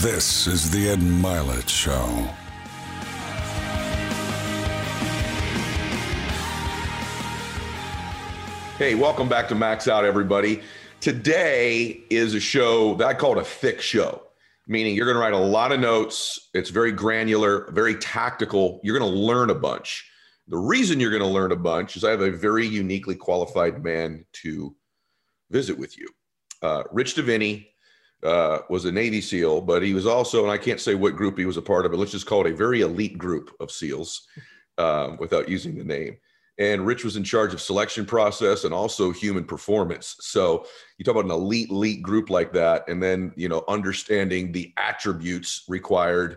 This is the Ed Mylett Show. Hey, welcome back to Max Out, everybody. Today is a show that I call it a thick show, meaning you're going to write a lot of notes. It's very granular, very tactical. You're going to learn a bunch. The reason you're going to learn a bunch is I have a very uniquely qualified man to visit with you. Uh, Rich Diviney uh, was a Navy SEAL, but he was also, and I can't say what group he was a part of, but let's just call it a very elite group of SEALs um, without using the name and Rich was in charge of selection process and also human performance. So you talk about an elite, elite group like that, and then you know understanding the attributes required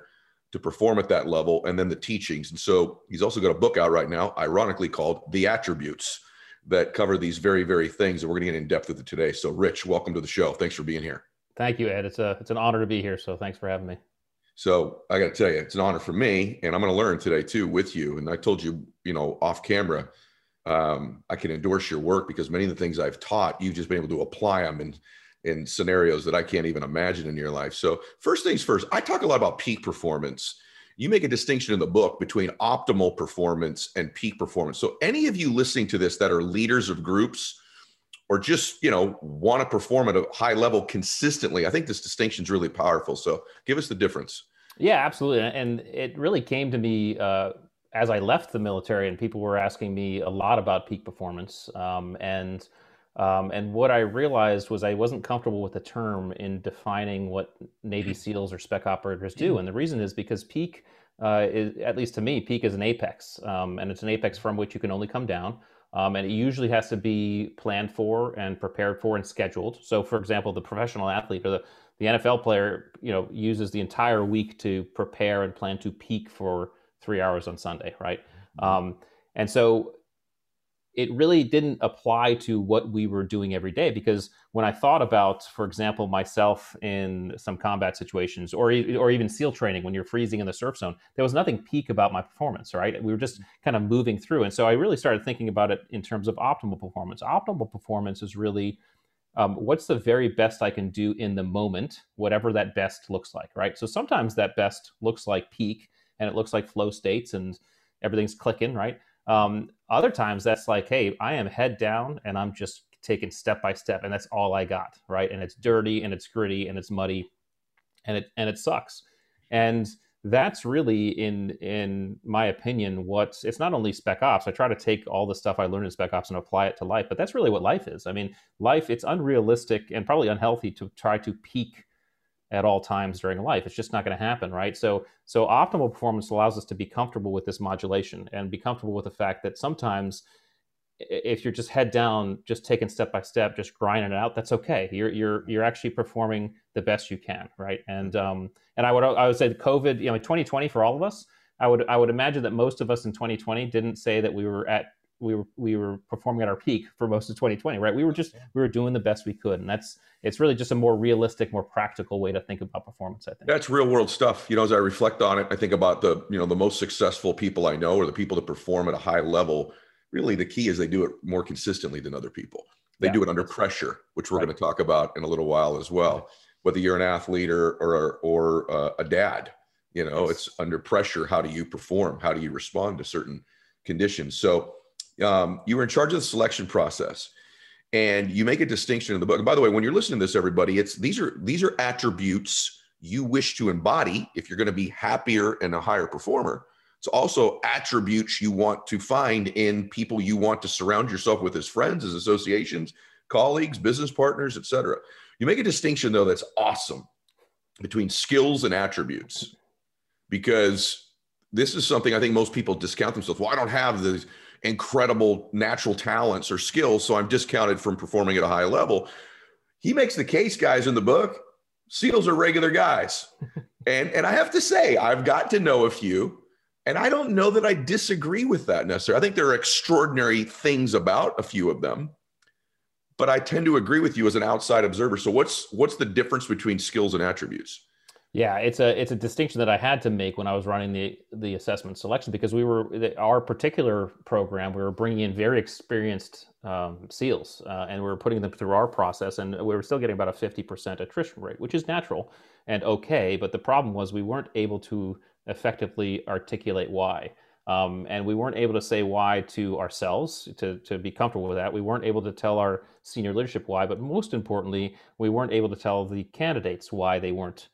to perform at that level, and then the teachings. And so he's also got a book out right now, ironically called "The Attributes," that cover these very, very things, and we're going to get in depth with it today. So, Rich, welcome to the show. Thanks for being here. Thank you, Ed. It's a it's an honor to be here. So thanks for having me. So I got to tell you, it's an honor for me, and I'm going to learn today too with you. And I told you, you know, off camera, um, I can endorse your work because many of the things I've taught, you've just been able to apply them in in scenarios that I can't even imagine in your life. So first things first, I talk a lot about peak performance. You make a distinction in the book between optimal performance and peak performance. So any of you listening to this that are leaders of groups or just you know want to perform at a high level consistently i think this distinction is really powerful. So give us the difference. Yeah absolutely. And it really came to me uh, as i left the military and people were asking me a lot about peak performance. Um, and um, and what i realized was i wasn't comfortable with the term in defining what navy seals or spec operators do. And the reason is because peak uh, is, at least to me peak is an apex. Um, and it's an apex from which you can only come down um, and it usually has to be planned for and prepared for and scheduled. So, for example, the professional athlete or the, the NFL player, you know, uses the entire week to prepare and plan to peak for three hours on Sunday, right? Mm-hmm. Um, and so it really didn't apply to what we were doing every day because when I thought about, for example, myself in some combat situations or, or even SEAL training when you're freezing in the surf zone, there was nothing peak about my performance, right? We were just kind of moving through. And so I really started thinking about it in terms of optimal performance. Optimal performance is really um, what's the very best I can do in the moment, whatever that best looks like, right? So sometimes that best looks like peak and it looks like flow states and everything's clicking, right? Um, other times that's like, hey, I am head down and I'm just taking step by step, and that's all I got, right? And it's dirty and it's gritty and it's muddy, and it and it sucks. And that's really in in my opinion what it's not only spec ops i try to take all the stuff i learned in spec ops and apply it to life but that's really what life is i mean life it's unrealistic and probably unhealthy to try to peak at all times during life. It's just not going to happen, right? So, so optimal performance allows us to be comfortable with this modulation and be comfortable with the fact that sometimes if you're just head down, just taking step by step, just grinding it out, that's okay. You're you're you're actually performing the best you can, right? And um, and I would I would say COVID, you know, 2020 for all of us, I would I would imagine that most of us in 2020 didn't say that we were at we were we were performing at our peak for most of 2020 right we were just we were doing the best we could and that's it's really just a more realistic more practical way to think about performance i think that's real world stuff you know as i reflect on it i think about the you know the most successful people i know or the people that perform at a high level really the key is they do it more consistently than other people they yeah. do it under pressure which we're right. going to talk about in a little while as well right. whether you're an athlete or or or uh, a dad you know yes. it's under pressure how do you perform how do you respond to certain conditions so um, you were in charge of the selection process and you make a distinction in the book. And by the way when you're listening to this everybody it's these are these are attributes you wish to embody if you're going to be happier and a higher performer. It's also attributes you want to find in people you want to surround yourself with as friends as associations colleagues business partners etc you make a distinction though that's awesome between skills and attributes because this is something i think most people discount themselves. Well i don't have the incredible natural talents or skills, so I'm discounted from performing at a high level. He makes the case, guys, in the book. SEALs are regular guys. and and I have to say, I've got to know a few, and I don't know that I disagree with that necessarily. I think there are extraordinary things about a few of them, but I tend to agree with you as an outside observer. So what's what's the difference between skills and attributes? Yeah, it's a it's a distinction that I had to make when I was running the the assessment selection because we were our particular program we were bringing in very experienced um, SEALs uh, and we were putting them through our process and we were still getting about a fifty percent attrition rate, which is natural and okay. But the problem was we weren't able to effectively articulate why. Um, and we weren't able to say why to ourselves to, to be comfortable with that. We weren't able to tell our senior leadership why, but most importantly, we weren't able to tell the candidates why they weren't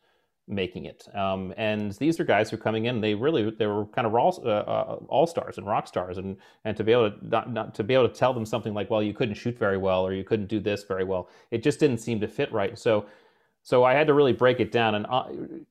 making it. Um, and these are guys who are coming in. They really they were kind of all, uh, uh, all stars and rock stars, and and to be able to not, not to be able to tell them something like, well, you couldn't shoot very well, or you couldn't do this very well. It just didn't seem to fit right. So. So I had to really break it down, and uh,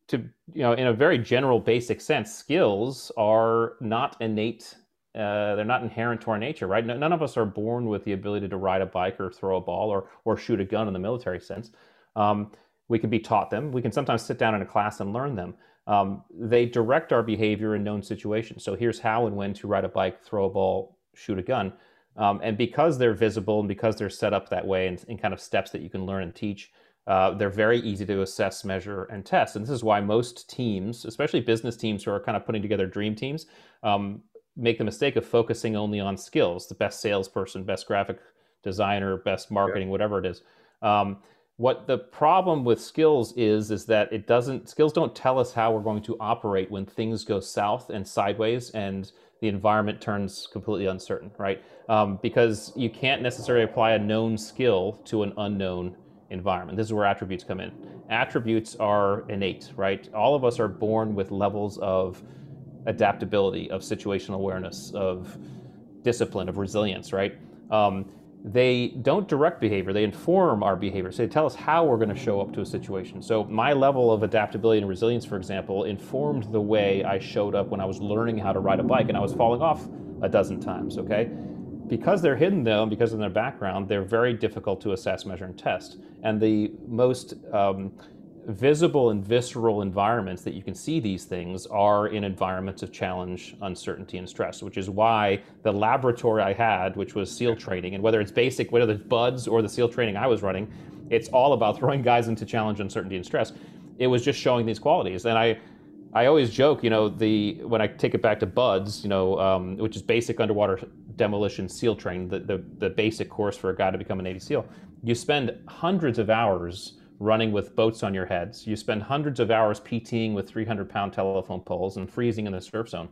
to you know, in a very general, basic sense, skills are not innate. Uh, they're not inherent to our nature, right? None of us are born with the ability to ride a bike or throw a ball or or shoot a gun in the military sense. Um, we can be taught them. We can sometimes sit down in a class and learn them. Um, they direct our behavior in known situations. So here's how and when to ride a bike, throw a ball, shoot a gun. Um, and because they're visible and because they're set up that way and in kind of steps that you can learn and teach, uh, they're very easy to assess, measure, and test. And this is why most teams, especially business teams who are kind of putting together dream teams, um, make the mistake of focusing only on skills the best salesperson, best graphic designer, best marketing, yeah. whatever it is. Um, what the problem with skills is is that it doesn't skills don't tell us how we're going to operate when things go south and sideways and the environment turns completely uncertain right? Um, because you can't necessarily apply a known skill to an unknown environment. This is where attributes come in. Attributes are innate right? All of us are born with levels of adaptability of situational awareness of discipline of resilience right? Um, they don't direct behavior, they inform our behavior. So they tell us how we're going to show up to a situation. So my level of adaptability and resilience, for example, informed the way I showed up when I was learning how to ride a bike and I was falling off a dozen times, okay? Because they're hidden though, and because of their background, they're very difficult to assess, measure, and test. And the most um, visible and visceral environments that you can see these things are in environments of challenge, uncertainty, and stress, which is why the laboratory I had, which was SEAL training, and whether it's basic, whether it's BUD/S or the SEAL training I was running, it's all about throwing guys into challenge, uncertainty, and stress. It was just showing these qualities. And I, I always joke, you know, the when I take it back to BUD/S, you know, um, which is basic underwater demolition SEAL training, the, the, the basic course for a guy to become a Navy SEAL. You spend hundreds of hours running with boats on your heads. You spend hundreds of hours PTing with 300 pound telephone poles and freezing in the surf zone.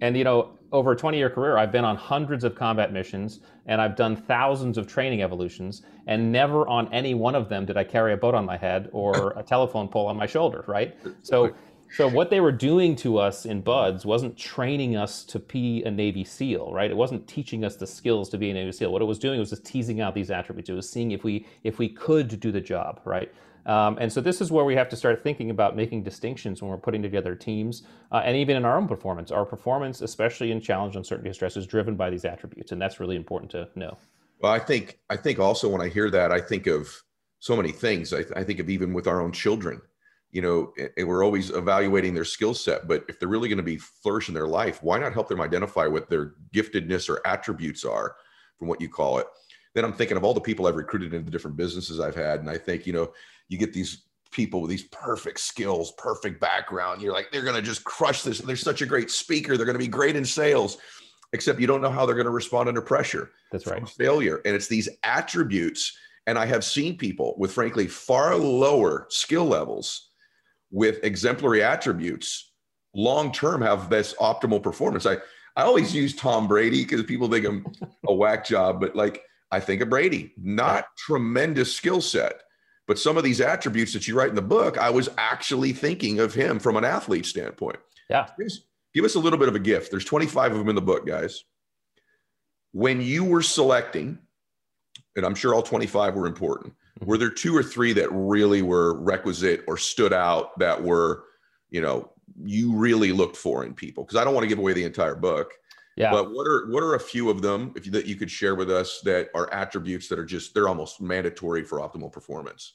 And you know, over a 20 year career, I've been on hundreds of combat missions and I've done thousands of training evolutions, and never on any one of them did I carry a boat on my head or a telephone pole on my shoulder, right? So so what they were doing to us in BUD/S wasn't training us to be a Navy SEAL, right? It wasn't teaching us the skills to be a Navy SEAL. What it was doing was just teasing out these attributes. It was seeing if we if we could do the job, right? Um, and so this is where we have to start thinking about making distinctions when we're putting together teams, uh, and even in our own performance. Our performance, especially in challenge, uncertainty, and stress, is driven by these attributes, and that's really important to know. Well, I think I think also when I hear that, I think of so many things. I, I think of even with our own children you know, and we're always evaluating their skill set. But if they're really going to be flourishing their life, why not help them identify what their giftedness or attributes are from what you call it? Then I'm thinking of all the people I've recruited into different businesses I've had. And I think, you know, you get these people with these perfect skills, perfect background. You're like, they're going to just crush this. They're such a great speaker. They're going to be great in sales, except you don't know how they're going to respond under pressure. That's right. Failure. And it's these attributes. And I have seen people with, frankly, far lower skill levels with exemplary attributes long term have this optimal performance. I, I always use Tom Brady because people think I'm a whack job, but like I think of Brady, not tremendous skill set, but some of these attributes that you write in the book, I was actually thinking of him from an athlete standpoint. Yeah. Give us, give us a little bit of a gift. There's 25 of them in the book, guys. When you were selecting, and I'm sure all 25 were important, were there two or three that really were requisite or stood out that were you know you really looked for in people? Because i don't want to give away the entire book yeah. but what are what are a few of them if you, that you could share with us that are attributes that are just they're almost mandatory for optimal performance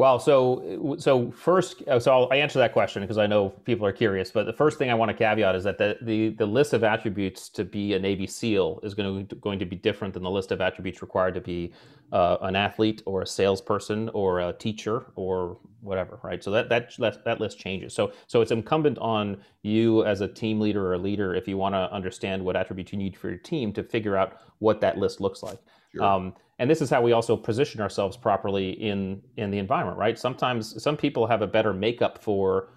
Well, so so first, uh, so I'll, I answer that question because I know people are curious. But the first thing I want to caveat is that the, the the list of attributes to be a Navy SEAL is going to going to be different than the list of attributes required to be uh, an athlete or a salesperson or a teacher or whatever, right? So that, that that that list changes. So so it's incumbent on you as a team leader or a leader if you want to understand what attributes you need for your team to figure out what that list looks like. Sure. Um, and this is how we also position ourselves properly in in the environment right? Sometimes some people have a better makeup for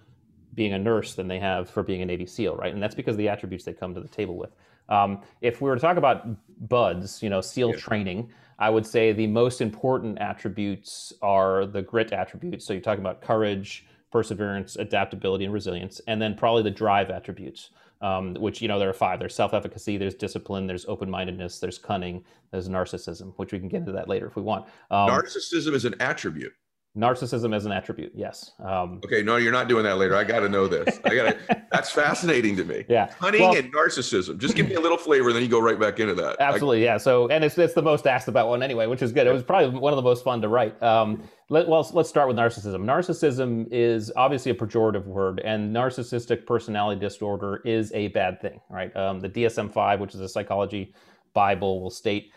being a nurse than they have for being a navy seal right? And that's because of the attributes they come to the table with. Um, if we were to talk about BUD/S you know seal yeah. training i would say the most important attributes are the grit attributes. So you're talking about courage perseverance adaptability and resilience and then probably the drive attributes um, which you know there are five. There's self-efficacy, there's discipline, there's open-mindedness, there's cunning, there's narcissism, which we can get into that later if we want. Um, narcissism is an attribute. Narcissism as an attribute, yes. Um, okay, no, you're not doing that later. I got to know this. I got That's fascinating to me. Yeah, cunning well, and narcissism. Just give me a little flavor, and then you go right back into that. Absolutely, I, yeah. So, and it's it's the most asked about one anyway, which is good. It was probably one of the most fun to write. Um, let, well, let's start with narcissism. Narcissism is obviously a pejorative word, and narcissistic personality disorder is a bad thing, right? Um, the DSM-5, which is a psychology Bible, will state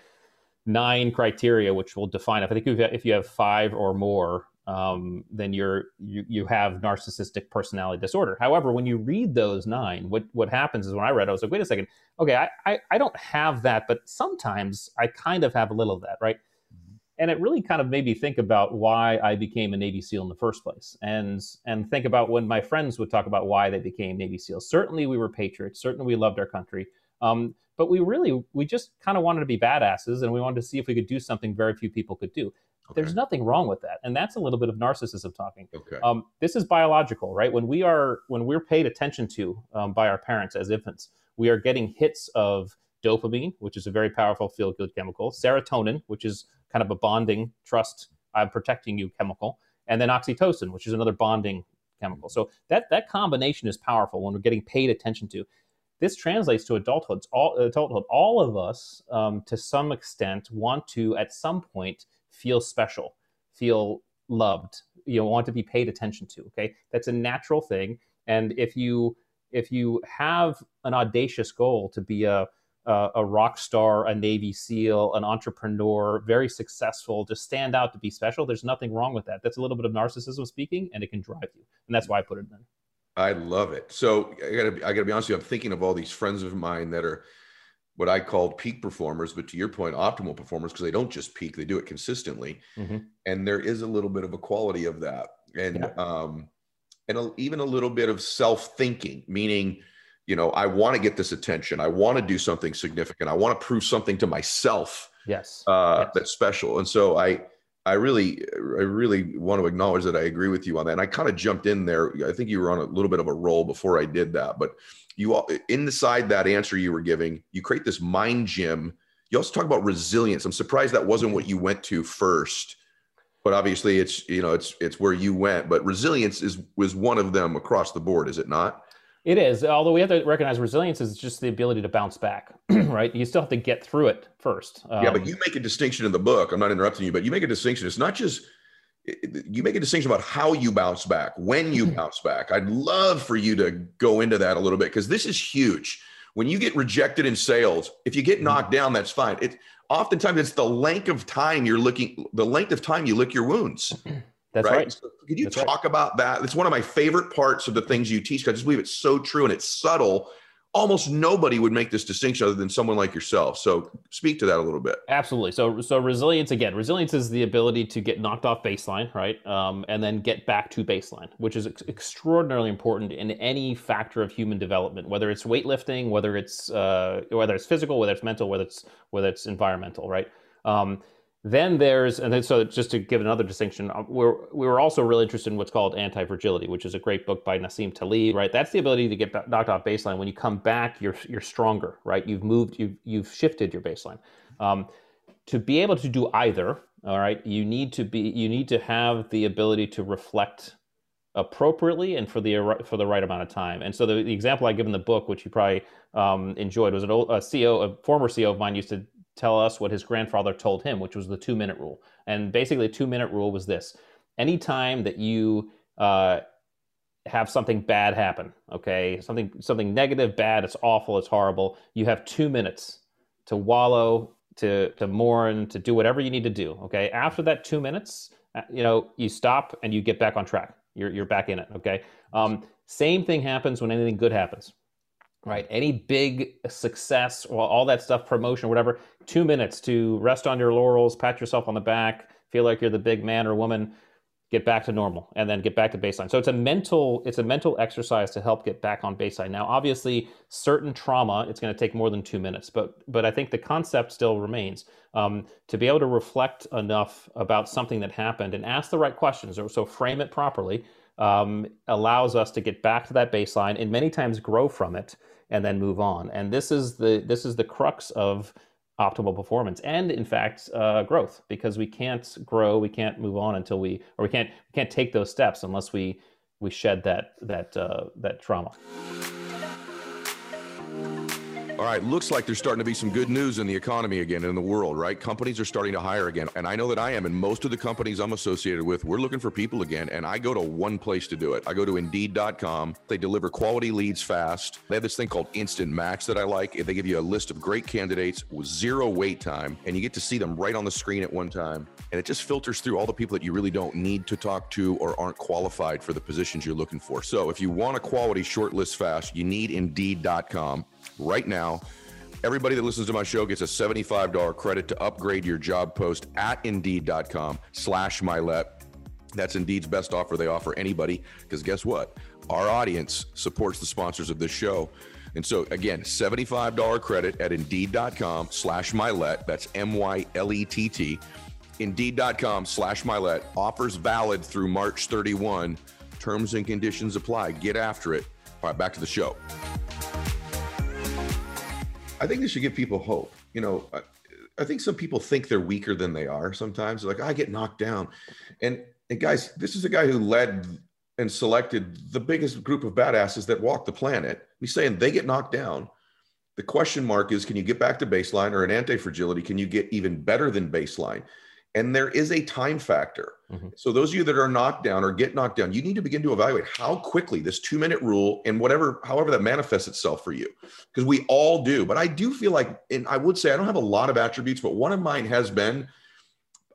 nine criteria which will define if I think if you have five or more, um, then you're you, you have narcissistic personality disorder. However, when you read those nine, what what happens is when I read, I was like, wait a second, okay, I I, I don't have that, but sometimes I kind of have a little of that, right? Mm-hmm. And it really kind of made me think about why I became a Navy SEAL in the first place, and and think about when my friends would talk about why they became Navy SEAls. Certainly, we were patriots. Certainly, we loved our country. Um, but we really we just kind of wanted to be badasses and we wanted to see if we could do something very few people could do. Okay. there's nothing wrong with that and that's a little bit of narcissism talking. Okay. Um, this is biological right? When we are when we're paid attention to um, by our parents as infants we are getting hits of dopamine which is a very powerful feel good chemical serotonin which is kind of a bonding trust i'm protecting you chemical and then oxytocin which is another bonding chemical. So that that combination is powerful when we're getting paid attention to this translates to adulthood. All, adulthood. All of us, um, to some extent, want to at some point feel special, feel loved. You know, want to be paid attention to. Okay, that's a natural thing. And if you if you have an audacious goal to be a a, a rock star, a Navy SEAL, an entrepreneur, very successful, to stand out, to be special, there's nothing wrong with that. That's a little bit of narcissism speaking, and it can drive you. And that's why I put it in. I love it. So I gotta, be, I gotta be honest with you. I'm thinking of all these friends of mine that are what I called peak performers, but to your point, optimal performers, because they don't just peak, they do it consistently. Mm-hmm. And there is a little bit of a quality of that. And, yeah. um, and a, even a little bit of self-thinking, meaning, you know, I want to get this attention. I want to do something significant. I want to prove something to myself. Yes. Uh, yes. That's special. And so I, I really, I really want to acknowledge that I agree with you on that. And I kind of jumped in there. I think you were on a little bit of a roll before I did that, but you inside that answer you were giving, you create this mind gym. You also talk about resilience. I'm surprised that wasn't what you went to first, but obviously it's you know it's it's where you went. But resilience is was one of them across the board, is it not? It is, although we have to recognize resilience is just the ability to bounce back, right? You still have to get through it first. Um, yeah, but um, you make a distinction in the book. I'm not interrupting you, but you make a distinction. It's not just you make a distinction about how you bounce back, when you bounce back. I'd love for you to go into that a little bit because this is huge. When you get rejected in sales, if you get knocked down, that's fine. It oftentimes it's the length of time you're looking, the length of time you lick your wounds. That's right. right. So could you That's talk right. about that? It's one of my favorite parts of the things you teach. I just believe it's so true and it's subtle. Almost nobody would make this distinction other than someone like yourself. So speak to that a little bit. Absolutely. So, so resilience again. Resilience is the ability to get knocked off baseline, right, um, and then get back to baseline, which is ex- extraordinarily important in any factor of human development, whether it's weightlifting, whether it's uh, whether it's physical, whether it's mental, whether it's whether it's environmental, right. Um, then there's, and then so just to give another distinction, uh, we're, we were also really interested in what's called anti fragility, which is a great book by Nassim Taleb, right? That's the ability to get knocked off baseline. When you come back, you're, you're stronger, right? You've moved, you've, you've shifted your baseline. Um, to be able to do either, all right, you need to be, you need to have the ability to reflect appropriately and for the for the right amount of time. And so the, the example I give in the book, which you probably um, enjoyed, was an old a CEO, a former CEO of mine used to tell us what his grandfather told him, which was the two minute rule. And basically, the two minute rule was this anytime that you uh, have something bad happen, okay, something something negative, bad, it's awful, it's horrible. You have two minutes to wallow, to to mourn, to do whatever you need to do. Okay, after that two minutes, uh, you know, you stop and you get back on track. You're you're back in it. Okay. Um, same thing happens when anything good happens right? Any big success, or all that stuff, promotion, whatever, two minutes to rest on your laurels, pat yourself on the back, feel like you're the big man or woman, get back to normal, and then get back to baseline. So it's a mental, it's a mental exercise to help get back on baseline. Now, obviously, certain trauma, it's going to take more than two minutes, but but I think the concept still remains um, to be able to reflect enough about something that happened and ask the right questions. Or so frame it properly. Um, allows us to get back to that baseline and many times grow from it and then move on. And this is the this is the crux of optimal performance and in fact uh, growth because we can't grow we can't move on until we or we can't we can't take those steps unless we we shed that that uh, that trauma all right, looks like there's starting to be some good news in the economy again in the world, right? Companies are starting to hire again. And I know that I am. And most of the companies I'm associated with, we're looking for people again. And I go to one place to do it. I go to Indeed.com. They deliver quality leads fast. They have this thing called Instant Match that I like. They give you a list of great candidates with zero wait time, and you get to see them right on the screen at one time. And it just filters through all the people that you really don't need to talk to or aren't qualified for the positions you're looking for. So if you want a quality short list fast, you need Indeed.com right now. Everybody that listens to my show gets a $75 credit to upgrade your job post at indeed.com slash Mylett. That's Indeed's best offer they offer anybody because guess what? Our audience supports the sponsors of this show. And so again, $75 credit at indeed.com slash Mylett. That's M-Y-L-E-T-T. Indeed.com slash Mylett. Offers valid through March 31. Terms and conditions apply. Get after it. All right, back to the show. I think this should give people hope. You know, I, I, think some people think they're weaker than they are. Sometimes like I get knocked down, and and guys, this is a guy who led and selected the biggest group of badasses that walk the planet. He's saying they get knocked down. The question mark is, can you get back to baseline or an anti-fragility? Can you get even better than baseline? And there is a time factor. Mm-hmm. So those of you that are knocked down or get knocked down, you need to begin to evaluate how quickly this two minute rule and whatever, however that manifests itself for you, because we all do. But I do feel like, and I would say I don't have a lot of attributes, but one of mine has been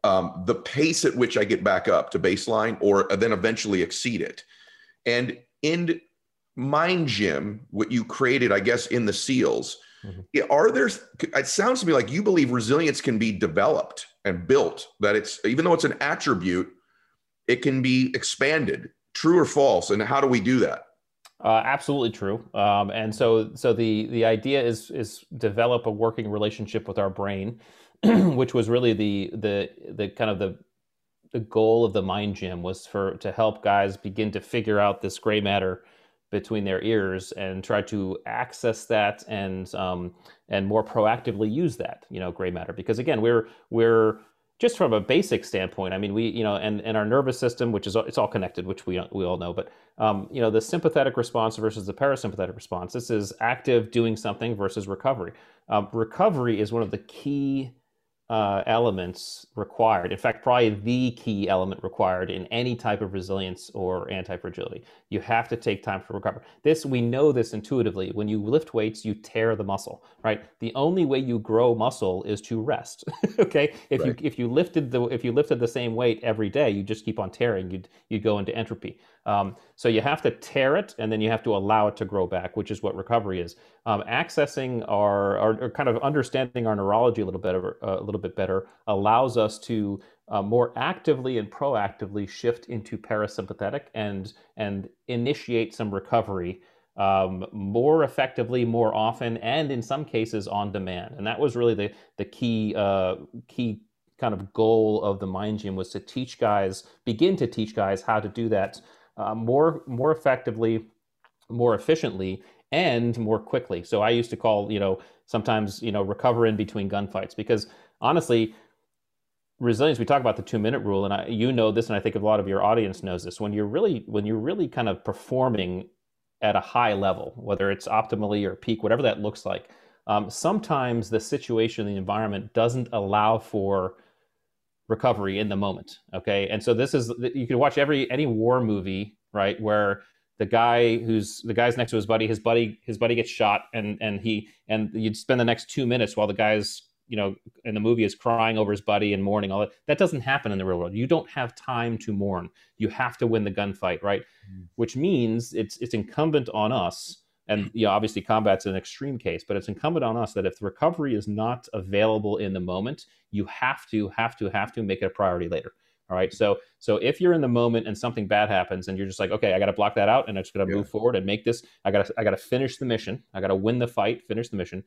um, the pace at which I get back up to baseline or then eventually exceed it. And in Mind Gym, what you created, I guess, in the SEALs, mm-hmm. are there, it sounds to me like you believe resilience can be developed and built that it's even though it's an attribute it can be expanded. True or false and how do we do that? Uh, absolutely true. Um, and so so the the idea is is develop a working relationship with our brain which was really the the the kind of the the goal of the mind gym was for to help guys begin to figure out this gray matter between their ears and try to access that and um, and more proactively use that you know gray matter. Because again we're we're just from a basic standpoint i mean we you know and and our nervous system which is it's all connected which we we all know but um, you know the sympathetic response versus the parasympathetic response this is active doing something versus recovery. Um, recovery is one of the key uh, elements required. In fact, probably the key element required in any type of resilience or anti-fragility. You have to take time to recover. This we know this intuitively. When you lift weights, you tear the muscle, right? The only way you grow muscle is to rest. okay, if right. you if you lifted the if you lifted the same weight every day, you just keep on tearing. You'd you'd go into entropy. Um, so you have to tear it and then you have to allow it to grow back, which is what recovery is. Um, accessing our, our, kind of understanding our neurology a little bit, uh, a little bit better allows us to uh, more actively and proactively shift into parasympathetic and and initiate some recovery um, more effectively, more often, and in some cases on demand. And that was really the the key uh, key kind of goal of the Mind Gym was to teach guys, begin to teach guys how to do that uh, more more effectively, more efficiently, and more quickly. So I used to call you know sometimes you know recover in between gunfights because honestly. Resilience. We talk about the two-minute rule, and I, you know this, and I think a lot of your audience knows this. When you're really, when you're really kind of performing at a high level, whether it's optimally or peak, whatever that looks like, um, sometimes the situation, the environment doesn't allow for recovery in the moment. Okay, and so this is you can watch every any war movie, right, where the guy who's the guy's next to his buddy, his buddy his buddy gets shot, and and he and you'd spend the next two minutes while the guy's you know in the movie is crying over his buddy and mourning all that that doesn't happen in the real world you don't have time to mourn you have to win the gunfight right mm. which means it's it's incumbent on us and you know, obviously combat's an extreme case but it's incumbent on us that if the recovery is not available in the moment you have to have to have to make it a priority later all right? So so if you're in the moment and something bad happens and you're just like okay i got to block that out and i'm just going to yeah. move forward and make this i got to i got to finish the mission. I got to win the fight finish the mission.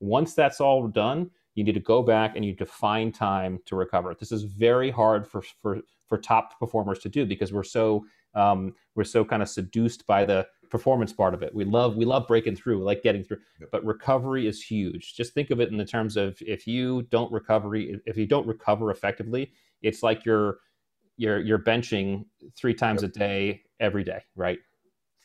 Once that's all done you need to go back and you define time to recover. This is very hard for for for top performers to do because we're so um, we're so kind of seduced by the performance part of it. We love we love breaking through, we like getting through. But recovery is huge. Just think of it in the terms of if you don't recovery, if you don't recover effectively, it's like you're you're you're benching three times yep. a day every day, right?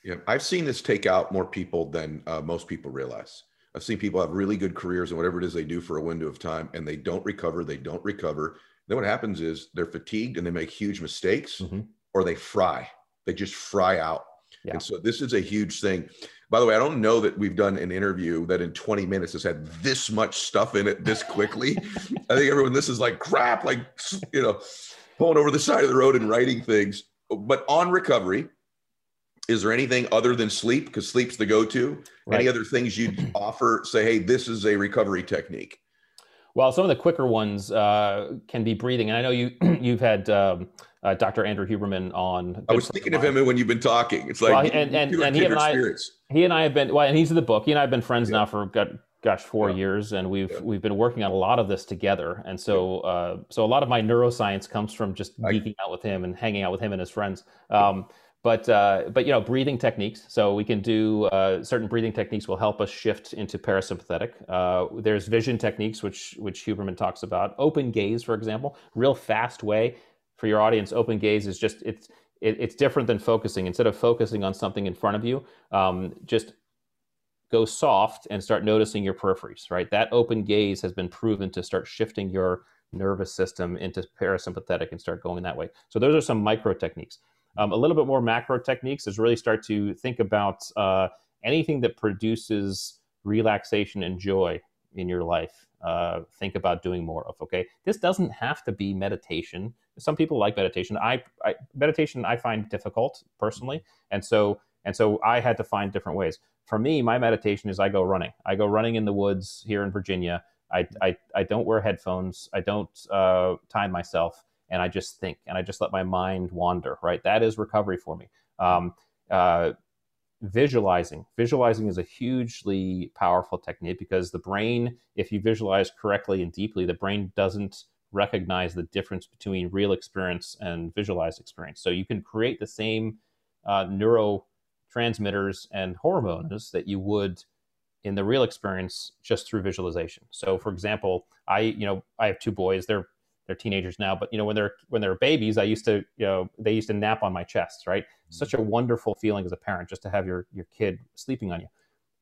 Yeah, I've seen this take out more people than uh, most people realize. I've seen people have really good careers and whatever it is they do for a window of time, and they don't recover. They don't recover. Then what happens is they're fatigued and they make huge mistakes, mm-hmm. or they fry. They just fry out yeah. And so this is a huge thing. By the way, I don't know that we've done an interview that in 20 minutes has had this much stuff in it this quickly. I think everyone, this is like crap, like, you know, pulling over the side of the road and writing things. But on recovery, is there anything other than sleep? Because sleep's the go to. Right. Any other things you'd offer? Say, hey, this is a recovery technique. Well, some of the quicker ones uh, can be breathing, and I know you you've had um, uh, Dr. Andrew Huberman on. I was thinking of him when you've been talking. It's like well, and and, and he and I he and I have been well, and he's in the book. He and I have been friends yeah. now for gosh four yeah. years, and we've yeah. we've been working on a lot of this together. And so uh, so a lot of my neuroscience comes from just geeking out with him and hanging out with him and his friends. Um, but uh, but you know breathing techniques so we can do uh, certain breathing techniques will help us shift into parasympathetic uh, there's vision techniques which which huberman talks about open gaze for example real fast way for your audience open gaze is just it's it, it's different than focusing. Instead of focusing on something in front of you um, just go soft and start noticing your peripheries right? That open gaze has been proven to start shifting your nervous system into parasympathetic and start going that way. So those are some micro techniques. Um, a little bit more macro techniques is really start to think about uh, anything that produces relaxation and joy in your life. Uh, think about doing more of. Okay, this doesn't have to be meditation. Some people like meditation. I, I meditation I find difficult personally, and so and so I had to find different ways. For me, my meditation is I go running. I go running in the woods here in Virginia. I, I, I don't wear headphones. I don't uh, time myself and I just think and I just let my mind wander, right? That is recovery for me. Um, uh, visualizing. Visualizing is a hugely powerful technique because the brain, if you visualize correctly and deeply, the brain doesn't recognize the difference between real experience and visualized experience. So you can create the same uh, neurotransmitters and hormones that you would in the real experience just through visualization. So for example, I, you know, I have two boys. They're they're teenagers now, but you know when they're when they're babies, I used to you know they used to nap on my chest, right? Mm-hmm. Such a wonderful feeling as a parent just to have your your kid sleeping on you.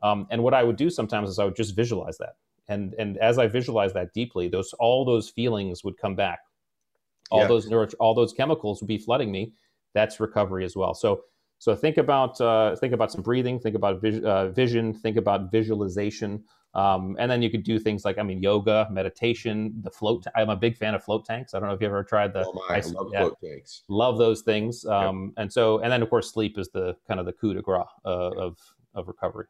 Um, and what I would do sometimes is I would just visualize that, and and as I visualize that deeply, those all those feelings would come back. All yeah. those neuro, all those chemicals would be flooding me. That's recovery as well. So so think about uh, think about some breathing, think about vis- uh, vision, think about visualization. Um, and then you could do things like, I mean, yoga, meditation, the float. T- I'm a big fan of float tanks. I don't know if you ever tried the. Oh my, I love yeah, float tanks. Love those things. Um. And so, and then of course, sleep is the kind of the coup de grace uh, of of recovery.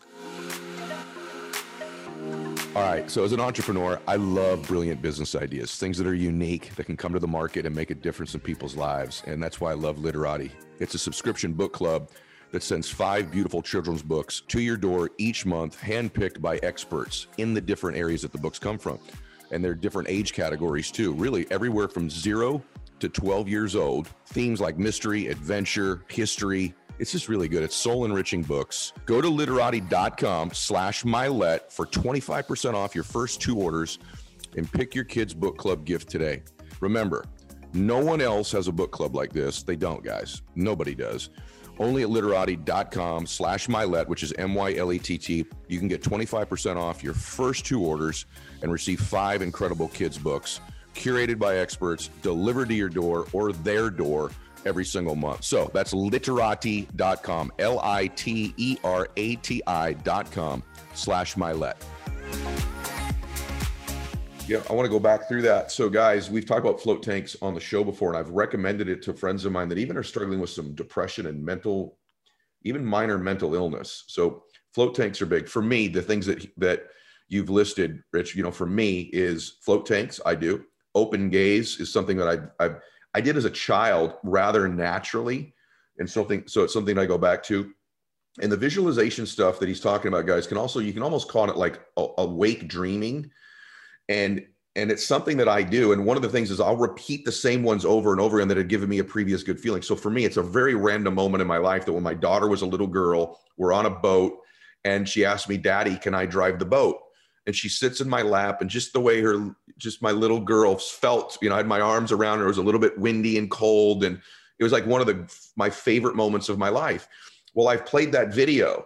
All right. So, as an entrepreneur, I love brilliant business ideas, things that are unique that can come to the market and make a difference in people's lives. And that's why I love Literati. It's a subscription book club that sends five beautiful children's books to your door each month, handpicked by experts in the different areas that the books come from. And they're different age categories too, really everywhere from zero to 12 years old. Themes like mystery, adventure, history. It's just really good. It's soul enriching books. Go to literati.com slash Mylett for 25% off your first two orders and pick your kids' book club gift today. Remember, no one else has a book club like this. They don't, guys. Nobody does only at literati.com slash Mylett, which is M-Y-L-E-T-T. You can get 25% off your first two orders and receive five incredible kids books curated by experts, delivered to your door or their door every single month. So that's literati.com, L I T E R A T I.com slash Mylett. Yeah, I want to go back through that. So, guys, we've talked about float tanks on the show before, and I've recommended it to friends of mine that even are struggling with some depression and mental, even minor mental illness. So, float tanks are big for me. The things that that you've listed, Rich, you know, for me is float tanks. I do open gaze is something that I I I did as a child rather naturally, and something so it's something I go back to. And the visualization stuff that he's talking about, guys, can also you can almost call it like awake dreaming and and it's something that I do. And one of the things is I'll repeat the same ones over and over again that had given me a previous good feeling. So for me, it's a very random moment in my life that when my daughter was a little girl, we're on a boat and she asked me, Daddy, can I drive the boat? And she sits in my lap, and just the way her, just my little girl felt, you know, I had my arms around her. It was a little bit windy and cold, and it was like one of the my favorite moments of my life. Well, I've played that video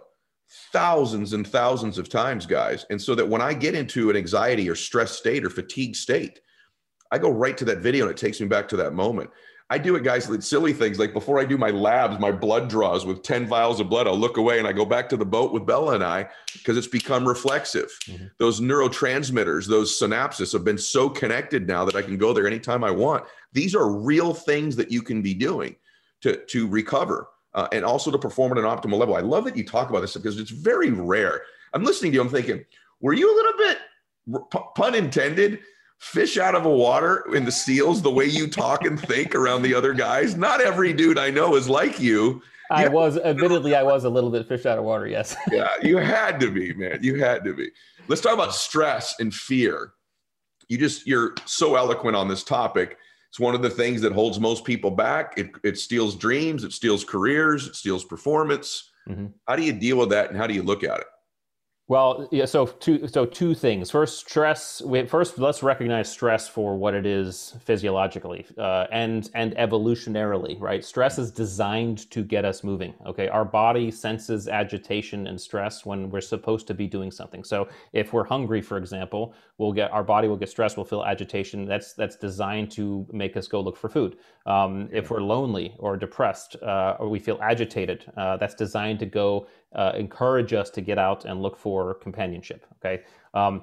thousands and thousands of times, guys. And so that when I get into an anxiety or stress state or fatigue state, I go right to that video and it takes me back to that moment. I do it, guys, silly things like before I do my labs, my blood draws with 10 vials of blood, I'll look away and I go back to the boat with Bella and I because it's become reflexive. Mm-hmm. Those neurotransmitters, those synapses have been so connected now that I can go there anytime I want. These are real things that you can be doing to, to recover uh, and also to perform at an optimal level. I love that you talk about this because it's very rare. I'm listening to you, I'm thinking, were you a little bit, pun intended, fish out of a water in the seals the way you talk and think around the other guys? Not every dude I know is like you. I was, admittedly, I was a little bit fish out of water, yes. yeah, you had to be, man. You had to be. Let's talk about stress and fear. You just, you're so eloquent on this topic it's one of the things that holds most people back. It, it steals dreams, it steals careers, it steals performance. Mm-hmm. How do you deal with that and how do you look at it? Well, yeah. So two, so two things. First, stress. First, let's recognize stress for what it is physiologically uh, and and evolutionarily. Right. Stress is designed to get us moving. Okay. Our body senses agitation and stress when we're supposed to be doing something. So if we're hungry, for example, we'll get our body will get stressed. We'll feel agitation. That's that's designed to make us go look for food. Um, if we're lonely or depressed uh, or we feel agitated, uh, that's designed to go uh, encourage us to get out and look for companionship. Okay, um,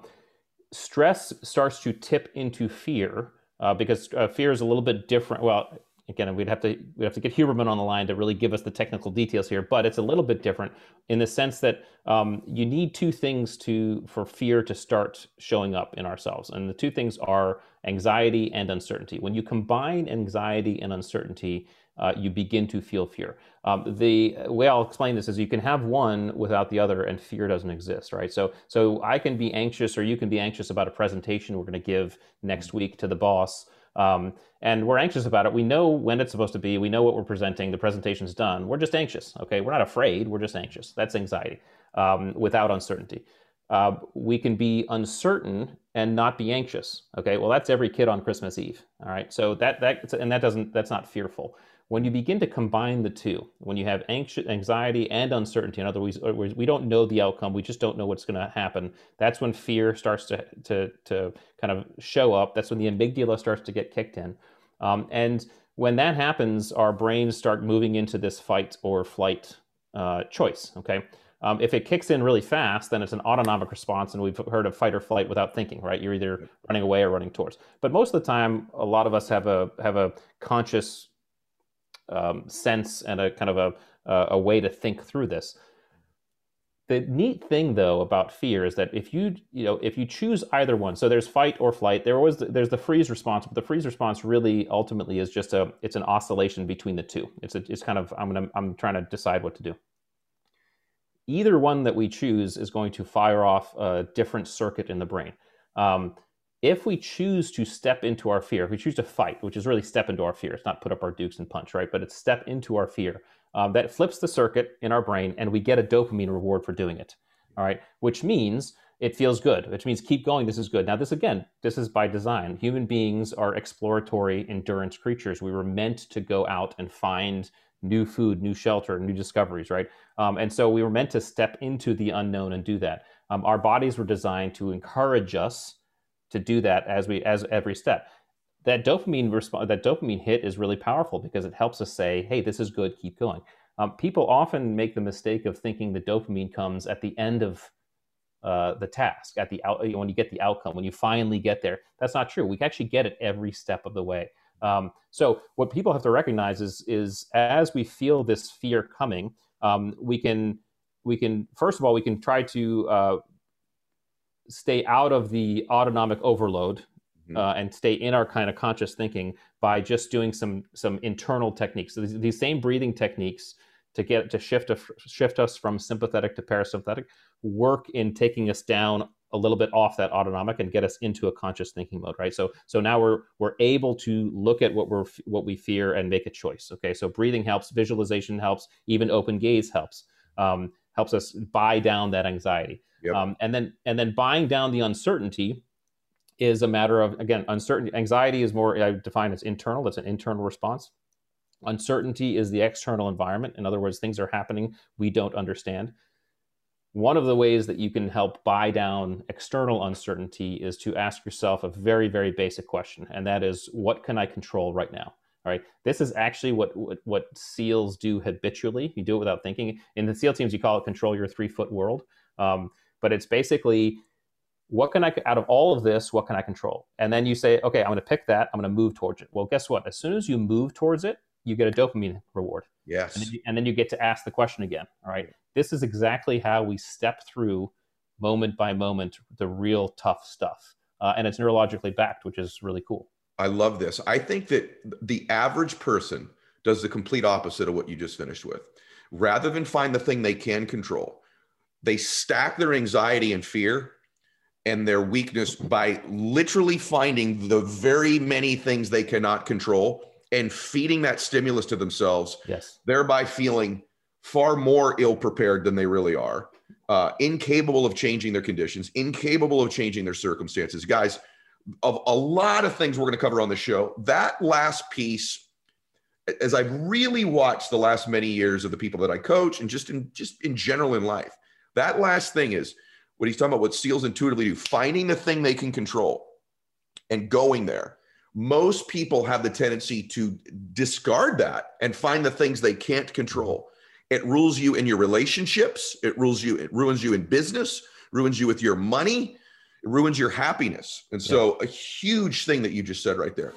stress starts to tip into fear uh, because uh, fear is a little bit different. Well, again, we'd have to we'd have to get Huberman on the line to really give us the technical details here, but it's a little bit different in the sense that um, you need two things to for fear to start showing up in ourselves, and the two things are anxiety and uncertainty. When you combine anxiety and uncertainty, uh, you begin to feel fear. Um, the way I'll explain this is you can have one without the other, and fear doesn't exist, right? So, so I can be anxious, or you can be anxious about a presentation we're going to give next week to the boss. Um, and we're anxious about it. We know when it's supposed to be. We know what we're presenting. The presentation's done. We're just anxious. Okay, we're not afraid. We're just anxious. That's anxiety um, without uncertainty. Uh, we can be uncertain and not be anxious. Okay, well that's every kid on Christmas Eve. All right, so that that and that doesn't that's not fearful. When you begin to combine the two, when you have anxious, anxiety and uncertainty, in other words, we don't know the outcome, we just don't know what's going to happen. That's when fear starts to, to, to kind of show up. That's when the amygdala starts to get kicked in. Um, and when that happens, our brains start moving into this fight or flight uh, choice. Okay. Um, if it kicks in really fast, then it's an autonomic response, and we've heard of fight or flight without thinking, right? You're either running away or running towards. But most of the time, a lot of us have a have a conscious um, sense and a kind of a, a way to think through this. The neat thing, though, about fear is that if you you know if you choose either one, so there's fight or flight. There was there's the freeze response, but the freeze response really ultimately is just a it's an oscillation between the two. It's a, it's kind of I'm gonna I'm trying to decide what to do. Either one that we choose is going to fire off a different circuit in the brain. Um, if we choose to step into our fear, if we choose to fight, which is really step into our fear, it's not put up our dukes and punch, right? But it's step into our fear. Um, that flips the circuit in our brain, and we get a dopamine reward for doing it. All right, which means it feels good, which means keep going. This is good. Now, this again, this is by design. Human beings are exploratory endurance creatures. We were meant to go out and find new food, new shelter, new discoveries, right? Um, and so we were meant to step into the unknown and do that. Um, our bodies were designed to encourage us to do that as we as every step that dopamine response, that dopamine hit is really powerful because it helps us say, "Hey, this is good. Keep going." Um, people often make the mistake of thinking the dopamine comes at the end of uh, the task, at the out, when you get the outcome, when you finally get there. That's not true. We actually get it every step of the way. Um, so what people have to recognize is is as we feel this fear coming, um, we can we can first of all we can try to uh, stay out of the autonomic overload mm-hmm. uh, and stay in our kind of conscious thinking by just doing some some internal techniques. So these, these same breathing techniques to get to shift a, shift us from sympathetic to parasympathetic work in taking us down a little bit off that autonomic and get us into a conscious thinking mode right so so now we're we're able to look at what we're what we fear and make a choice okay so breathing helps visualization helps even open gaze helps um, helps us buy down that anxiety yep. um, and then and then buying down the uncertainty is a matter of again uncertainty anxiety is more i define as internal that's an internal response. Uncertainty is the external environment. In other words things are happening we don't understand. One of the ways that you can help buy down external uncertainty is to ask yourself a very very basic question and that is what can i control right now? All right this is actually what, what, what seals do habitually. You do it without thinking. In the seal teams you call it control your three foot world. Um, but it's basically what can i out of all of this what can i control? And then you say okay i'm going to pick that i'm going to move towards it. Well guess what? As soon as you move towards it you get a dopamine reward. Yes. And then, you, and then you get to ask the question again all right? This is exactly how we step through moment by moment the real tough stuff. Uh, and it's neurologically backed which is really cool. I love this. I think that the average person does the complete opposite of what you just finished with. Rather than find the thing they can control they stack their anxiety and fear and their weakness by literally finding the very many things they cannot control and feeding that stimulus to themselves yes thereby feeling far more ill prepared than they really are, uh, incapable of changing their conditions, incapable of changing their circumstances. Guys, of a lot of things we're going to cover on the show, that last piece, as I've really watched the last many years of the people that I coach and just in just in general in life, that last thing is what he's talking about, what SEALs intuitively do, finding the thing they can control and going there. Most people have the tendency to discard that and find the things they can't control it rules you in your relationships. It rules you. It ruins you in business. Ruins you with your money. It ruins your happiness. And so, yeah. a huge thing that you just said right there.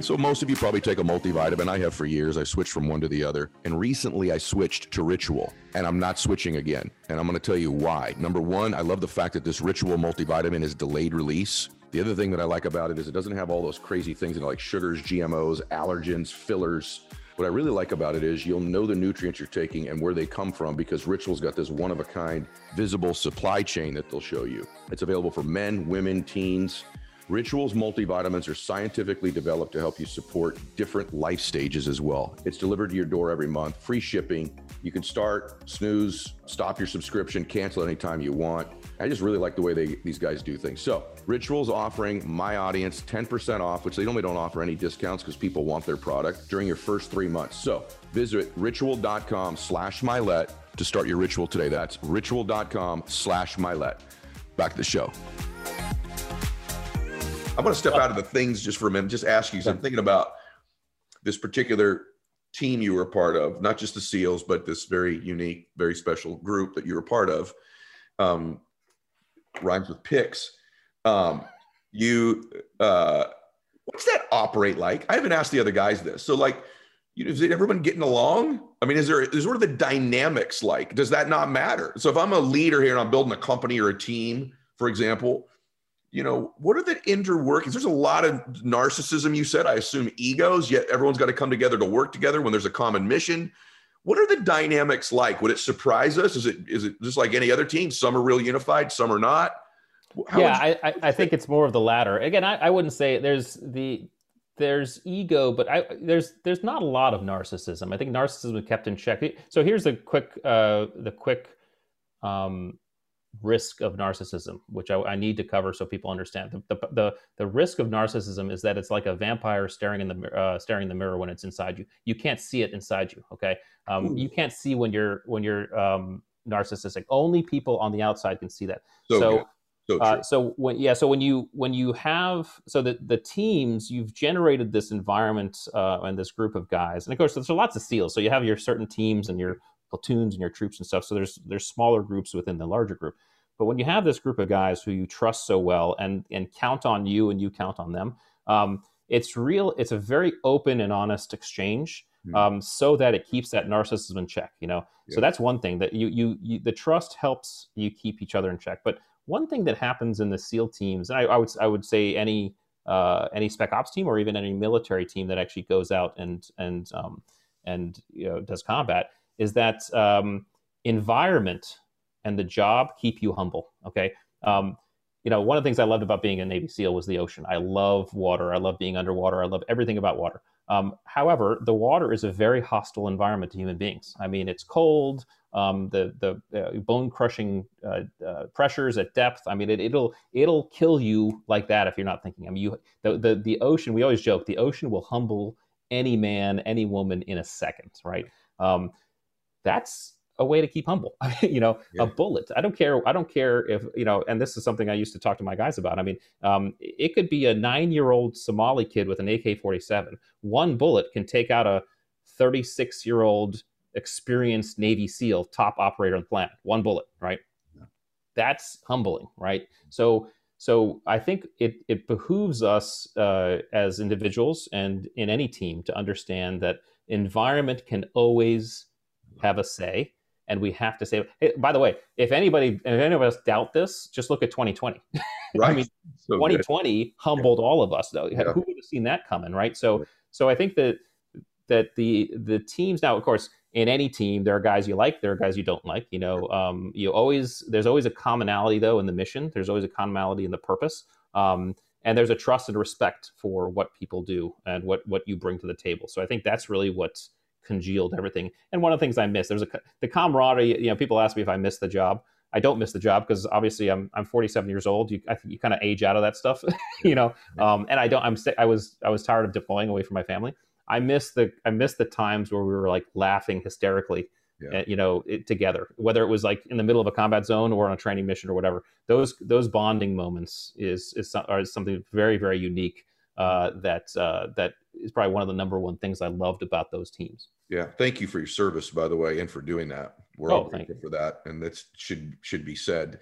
So most of you probably take a multivitamin. I have for years. I switched from one to the other. And recently I switched to Ritual and I'm not switching again. And I'm going to tell you why. Number one, I love the fact that this Ritual multivitamin is delayed release. The other thing that I like about it is it doesn't have all those crazy things in it like sugars, GMOs, allergens, fillers. What I really like about it is you'll know the nutrients you're taking and where they come from because Ritual's got this one of a kind visible supply chain that they'll show you. It's available for men, women, teens. Rituals multivitamins are scientifically developed to help you support different life stages as well. It's delivered to your door every month, free shipping. You can start, snooze, stop your subscription, cancel anytime you want. I just really like the way they, these guys do things. So, Rituals offering my audience 10% off, which they normally don't offer any discounts because people want their product during your first three months. So, visit ritual.com slash Mylett to start your ritual today. That's ritual.com slash Mylett. Back to the show. I want to step out of the things just for a minute, just ask you. So I'm thinking about this particular team you were a part of, not just the SEALs, but this very unique, very special group that you were a part of. Um, rhymes with picks. Um, you, uh, what's that operate like? I haven't asked the other guys this. So, like, you know, is everyone getting along? I mean, is there is what are the dynamics like? Does that not matter? So, if I'm a leader here and I'm building a company or a team, for example, you know, what are the interworkings? There's a lot of narcissism. You said, I assume egos. Yet everyone's got to come together to work together when there's a common mission. What are the dynamics like? Would it surprise us? Is it is it just like any other team? Some are real unified, some are not. How yeah, you- I, I think it's more of the latter. Again, I, I wouldn't say there's the there's ego, but I, there's there's not a lot of narcissism. I think narcissism is kept in check. So here's the quick uh, the quick um, risk of narcissism, which I, I, need to cover so people understand. The, the, the, the, risk of narcissism is that it's like a vampire staring in the uh, staring in the mirror when it's inside you. You can't see it inside you. Okay, um, you can't see when you're when you're um, narcissistic. Only people on the outside can see that. So, so, So, uh, so when yeah, so when you when you have so the the teams you've generated this environment uh, and this group of guys, and of course there's lots of SEALs. So you have your certain teams and your platoons and your troops and stuff. So there's there's smaller groups within the larger group. But when you have this group of guys who you trust so well and and count on you and you count on them, um, it's real. It's a very open and honest exchange, mm-hmm. um, so that it keeps that narcissism in check. You know, yeah. so that's one thing that you, you you the trust helps you keep each other in check. But one thing that happens in the SEAL teams, and I, I would I would say any uh, any spec ops team or even any military team that actually goes out and and um, and you know, does combat, is that um, environment and the job keep you humble. Okay. Um, you know, one of the things I loved about being a Navy SEAL was the ocean. I love water. I love being underwater. I love everything about water. Um, however, the water is a very hostile environment to human beings. I mean, it's cold um, the the uh, bone crushing uh, uh, pressures at depth. I mean, it, will it'll kill you like that if you're not thinking. I mean, you the, the the ocean. We always joke the ocean will humble any man, any woman in a second, right? Um, that's a way to keep humble. you know, yeah. a bullet. I don't care. I don't care if you know. And this is something I used to talk to my guys about. I mean, um, it could be a nine-year-old Somali kid with an AK-47. One bullet can take out a 36-year-old experienced Navy SEAL, top operator on the planet, one bullet, right? Yeah. That's humbling, right? So, so I think it it behooves us uh, as individuals and in any team to understand that environment can always have a say, and we have to say. Hey, by the way, if anybody, if any of us doubt this, just look at 2020. Right. I mean, so 2020 good. humbled yeah. all of us, though. Yeah. Who would have seen that coming, right? So, so I think that that the the teams now, of course, in any team, there are guys you like, there are guys you don't like. You know, um, you always there's always a commonality though in the mission. There's always a commonality in the purpose, um, and there's a trust and respect for what people do and what what you bring to the table. So I think that's really what's congealed everything. And one of the things I miss there's a the camaraderie. You know, people ask me if I miss the job. I don't miss the job because obviously I'm I'm 47 years old. You I think you kind of age out of that stuff, you know. Um, and I don't. I'm I was I was tired of deploying away from my family. I miss the I miss the times where we were like laughing hysterically, yeah. you know, it, together. Whether it was like in the middle of a combat zone or on a training mission or whatever, those those bonding moments is is, are something very very unique. Uh, that uh, that is probably one of the number one things I loved about those teams. Yeah, thank you for your service, by the way, and for doing that. We're oh, all grateful for that, and that should should be said.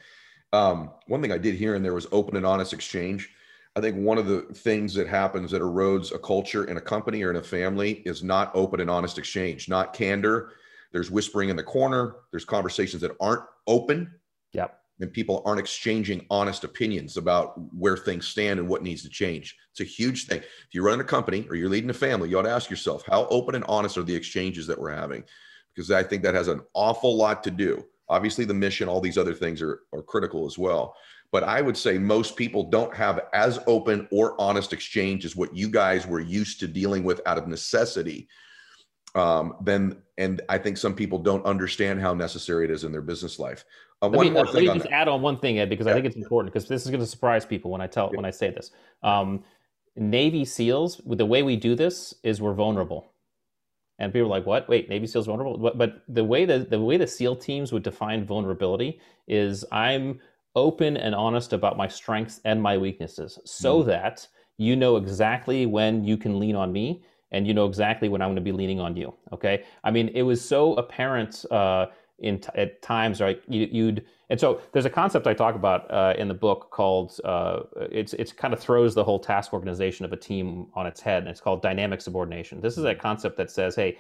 Um, one thing I did hear and there was open and honest exchange. I think one of the things that happens that erodes a culture in a company or in a family is not open and honest exchange, not candor. There's whispering in the corner. There's conversations that aren't open. Yep. And people aren't exchanging honest opinions about where things stand and what needs to change. It's a huge thing. If you're running a company or you're leading a family, you ought to ask yourself, how open and honest are the exchanges that we're having? Because I think that has an awful lot to do. Obviously, the mission, all these other things are, are critical as well but I would say most people don't have as open or honest exchange as what you guys were used to dealing with out of necessity. Um, then, and I think some people don't understand how necessary it is in their business life. Uh, let me, let me just add on one thing, Ed, because yeah. I think it's important because this is going to surprise people when I tell yeah. when I say this. Um, Navy SEALs, the way we do this is we're vulnerable. And people are like, "What? Wait, Navy SEALs vulnerable?" But, but the way that the way the SEAL teams would define vulnerability is I'm open and honest about my strengths and my weaknesses so mm. that you know exactly when you can lean on me and you know exactly when I'm going to be leaning on you. Okay. I mean, it was so apparent uh, in t- at times, right? You, would and so there's a concept I talk about uh, in the book called uh, it's it's kind of throws the whole task organization of a team on its head, and it's called dynamic subordination. This is a concept that says, hey,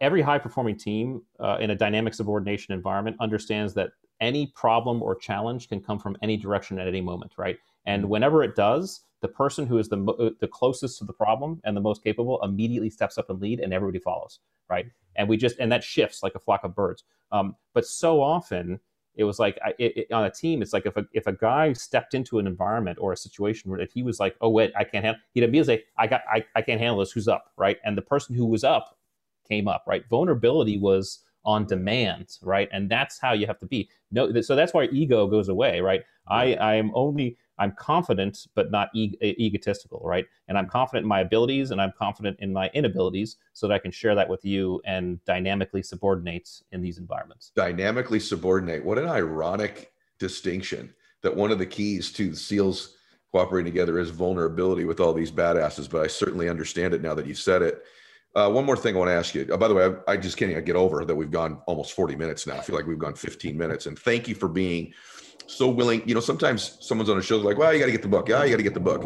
every high performing team uh, in a dynamic subordination environment understands that any problem or challenge can come from any direction at any moment, right? And mm-hmm. whenever it does, the person who is the uh, the closest to the problem and the most capable immediately steps up and lead, and everybody follows, right? And we just and that shifts like a flock of birds. Um, but so often it was like it, it, on a team, it's like if a if a guy stepped into an environment or a situation where he was like, oh wait, I can't handle, he'd immediately say, I got I, I can't handle this. Who's up, right? And the person who was up came up, right? Vulnerability was on demand, right? And that's how you have to be. No, so that's why ego goes away, right? I I am only I'm confident but not e- egotistical, right? And I'm confident in my abilities and I'm confident in my inabilities, so that I can share that with you and dynamically subordinate in these environments. Dynamically subordinate. What an ironic distinction. that one of the keys to the SEALs cooperating together is vulnerability with all these badasses. But I certainly understand it now that you said it. Uh, one more thing I want to ask you. Oh, by the way, I, I, just can't get over that we've gone almost 40 minutes now. I feel like we've gone 15 minutes. And thank you for being so willing. You know, sometimes someone's on a show like, well, you got to get the book. Yeah, you got to get the book.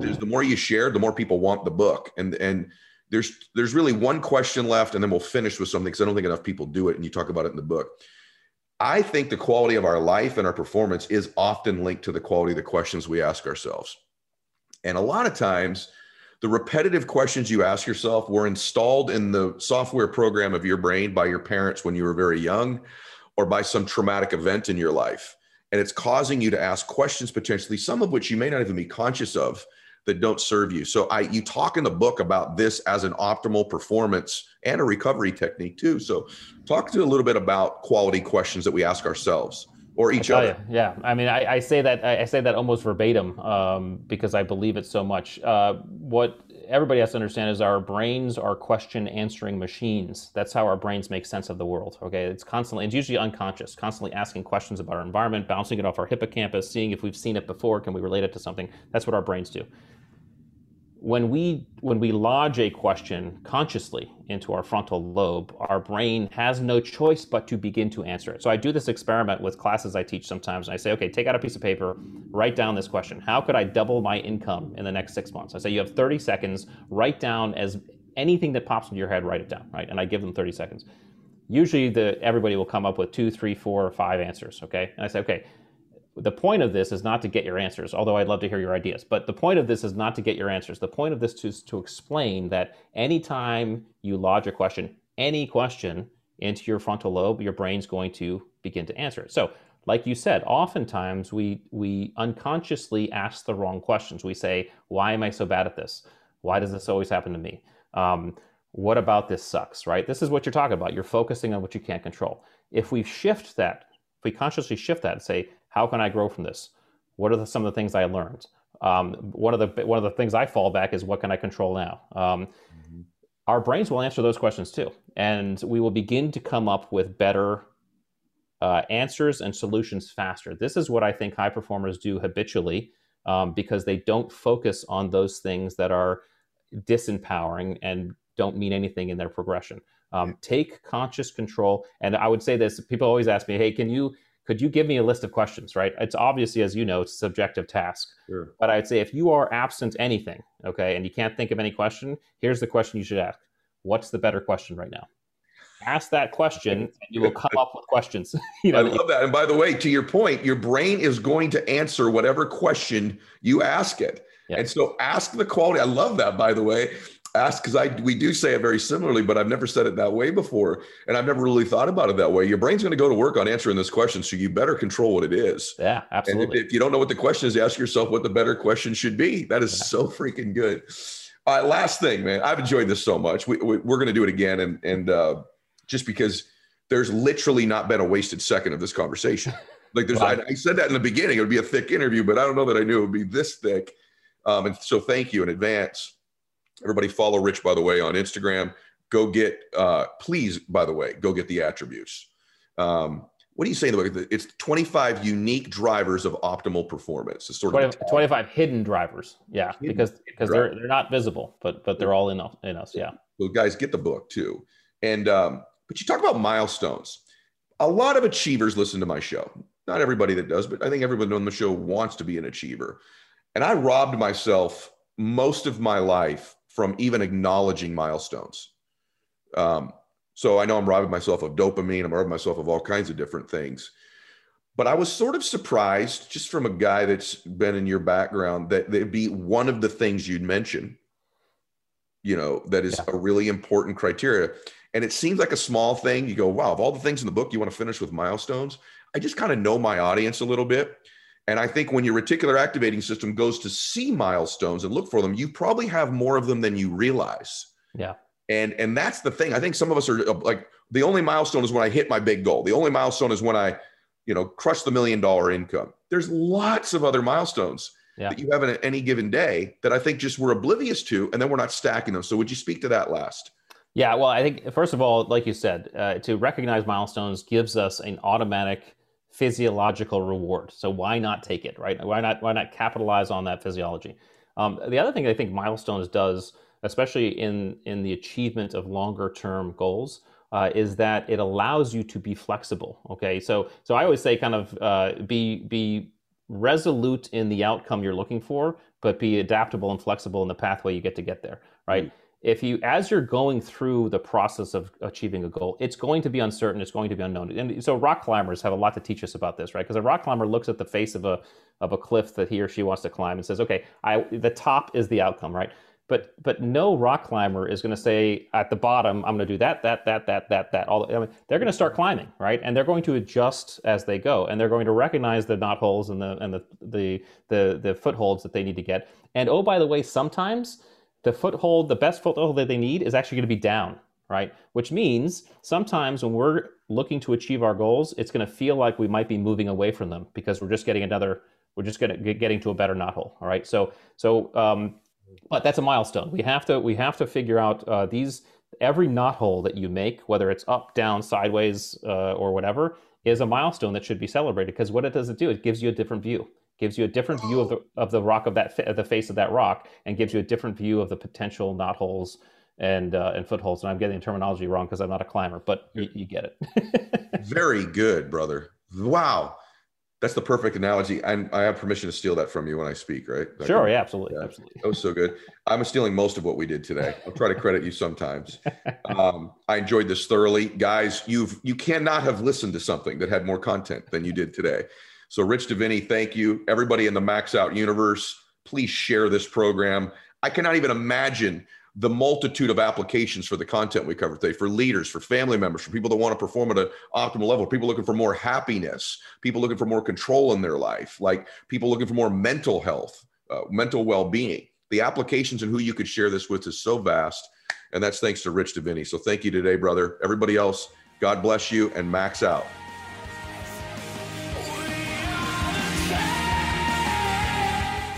There's, the more you share, the more people want the book. And and there's there's really one question left, and then we'll finish with something because I don't think enough people do it. And you talk about it in the book. I think the quality of our life and our performance is often linked to the quality of the questions we ask ourselves. And a lot of times the repetitive questions you ask yourself were installed in the software program of your brain by your parents when you were very young or by some traumatic event in your life. And it's causing you to ask questions potentially, some of which you may not even be conscious of that don't serve you. So I you talk in the book about this as an optimal performance and a recovery technique too. So talk to a little bit about quality questions that we ask ourselves or each other. You, yeah, I mean, I, I, say that I say that almost verbatim um, because I believe it so much. Uh, what everybody has to understand is our brains are question answering machines. That's how our brains make sense of the world. Okay, it's constantly, it's usually unconscious, constantly asking questions about our environment, bouncing it off our hippocampus, seeing if we've seen it before, can we relate it to something. That's what our brains do when we when we lodge a question consciously into our frontal lobe our brain has no choice but to begin to answer it. So i do this experiment with classes i teach sometimes. And i say okay take out a piece of paper write down this question. How could i double my income in the next six months? I say you have 30 seconds. Write down as anything that pops into your head write it down right? And i give them 30 seconds. Usually the everybody will come up with two three four or five answers okay? And i say okay the point of this is not to get your answers, although I'd love to hear your ideas. But the point of this is not to get your answers. The point of this is to explain that anytime you lodge a question, any question into your frontal lobe, your brain's going to begin to answer it. So, like you said, oftentimes we we unconsciously ask the wrong questions. We say, "Why am I so bad at this? Why does this always happen to me? Um, what about this sucks?" Right? This is what you're talking about. You're focusing on what you can't control. If we shift that, if we consciously shift that and say, how can I grow from this? What are the, some of the things I learned? Um, one of the one of the things I fall back is what can I control now? Um, mm-hmm. Our brains will answer those questions too, and we will begin to come up with better uh, answers and solutions faster. This is what I think high performers do habitually um, because they don't focus on those things that are disempowering and don't mean anything in their progression. Um, take conscious control, and I would say this: people always ask me, "Hey, can you?" Could you give me a list of questions right? It's obviously as you know it's a subjective task. Sure. but i'd say if you are absent anything okay and you can't think of any question here's the question you should ask. What's the better question right now? Ask that question and you will come up with questions. You know, i love that. And by the way to your point your brain is going to answer whatever question you ask it. Yeah. and so ask the quality. I love that by the way ask because I we do say it very similarly, but I've never said it that way before, and I've never really thought about it that way. Your brain's going to go to work on answering this question, so you better control what it is. Yeah, absolutely. And if, if you don't know what the question is, ask yourself what the better question should be. That is yeah. so freaking good. All right, last thing, man. I've enjoyed this so much. We, we, are going to do it again, and and uh, just because there's literally not been a wasted second of this conversation. Like there's, I, I said that in the beginning. It would be a thick interview, but I don't know that I knew it would be this thick. Um, and so, thank you in advance. Everybody follow Rich, by the way, on Instagram. Go get, uh, please, by the way, go get the attributes. Um, what do you say in the book? It's 25 unique drivers of optimal performance. It's sort 20, of 25 hidden drivers. Yeah, hidden because because they're they're not visible, but but they're all in in us. Yeah. So guys, get the book too. And um, but you talk about milestones. A lot of achievers listen to my show. Not everybody that does, but I think everyone on the show wants to be an achiever. And I robbed myself most of my life from even acknowledging milestones. Um, so I know I'm robbing myself of dopamine, I'm robbing myself of all kinds of different things. But I was sort of surprised, just from a guy that's been in your background, that it'd be one of the things you'd mention, you know, that is yeah. a really important criteria. And it seems like a small thing. You go, wow, of all the things in the book, you want to finish with milestones. I just kind of know my audience a little bit. And I think when your reticular activating system goes to see milestones and look for them, you probably have more of them than you realize. Yeah. And and that's the thing. I think some of us are uh, like the only milestone is when I hit my big goal. The only milestone is when I, you know, crush the million dollar income. There's lots of other milestones yeah. that you have in any given day that I think just we're oblivious to, and then we're not stacking them. So would you speak to that last? Yeah, well, I think first of all, like you said, uh, to recognize milestones gives us an automatic physiological reward. So why not take it, right? Why not why not capitalize on that physiology? Um, the other thing I think milestones does, especially in in the achievement of longer term goals, uh, is that it allows you to be flexible. Okay, so so I always say kind of uh, be be resolute in the outcome you're looking for, but be adaptable and flexible in the pathway you get to get there. Right. Mm-hmm if you as you're going through the process of achieving a goal it's going to be uncertain it's going to be unknown. And so rock climbers have a lot to teach us about this right? Because a rock climber looks at the face of a of a cliff that he or she wants to climb and says okay i the top is the outcome right? But but no rock climber is going to say at the bottom i'm going to do that that that that that that all I mean, they're going to start climbing right? And they're going to adjust as they go and they're going to recognize the knot holes and the and the the the, the footholds that they need to get. And oh by the way sometimes the foothold, the best foothold that they need is actually going to be down, right? Which means sometimes when we're looking to achieve our goals, it's going to feel like we might be moving away from them because we're just getting another, we're just getting getting to a better knot hole. All right. So so um, but that's a milestone. We have to we have to figure out uh, these every knot hole that you make, whether it's up, down, sideways, uh, or whatever, is a milestone that should be celebrated because what it does it do? It gives you a different view gives you a different view of the of the rock of that of the face of that rock, and gives you a different view of the potential knot holes and uh, and footholds. And I'm getting the terminology wrong because I'm not a climber, but you, you get it. Very good, brother. Wow. That's the perfect analogy. I'm, I have permission to steal that from you when I speak, right? That sure, yeah, absolutely, yeah. absolutely. That was so good. I'm stealing most of what we did today. I'll try to credit you sometimes. Um, I enjoyed this thoroughly, guys. You've you cannot have listened to something that had more content than you did today. So, Rich Diviney, thank you. Everybody in the Max Out universe, please share this program. I cannot even imagine the multitude of applications for the content we covered today for leaders, for family members, for people that want to perform at an optimal level, people looking for more happiness, people looking for more control in their life, like people looking for more mental health, uh, mental well being. The applications and who you could share this with is so vast. And that's thanks to Rich Diviney. So thank you today, brother. Everybody else, God bless you and max out.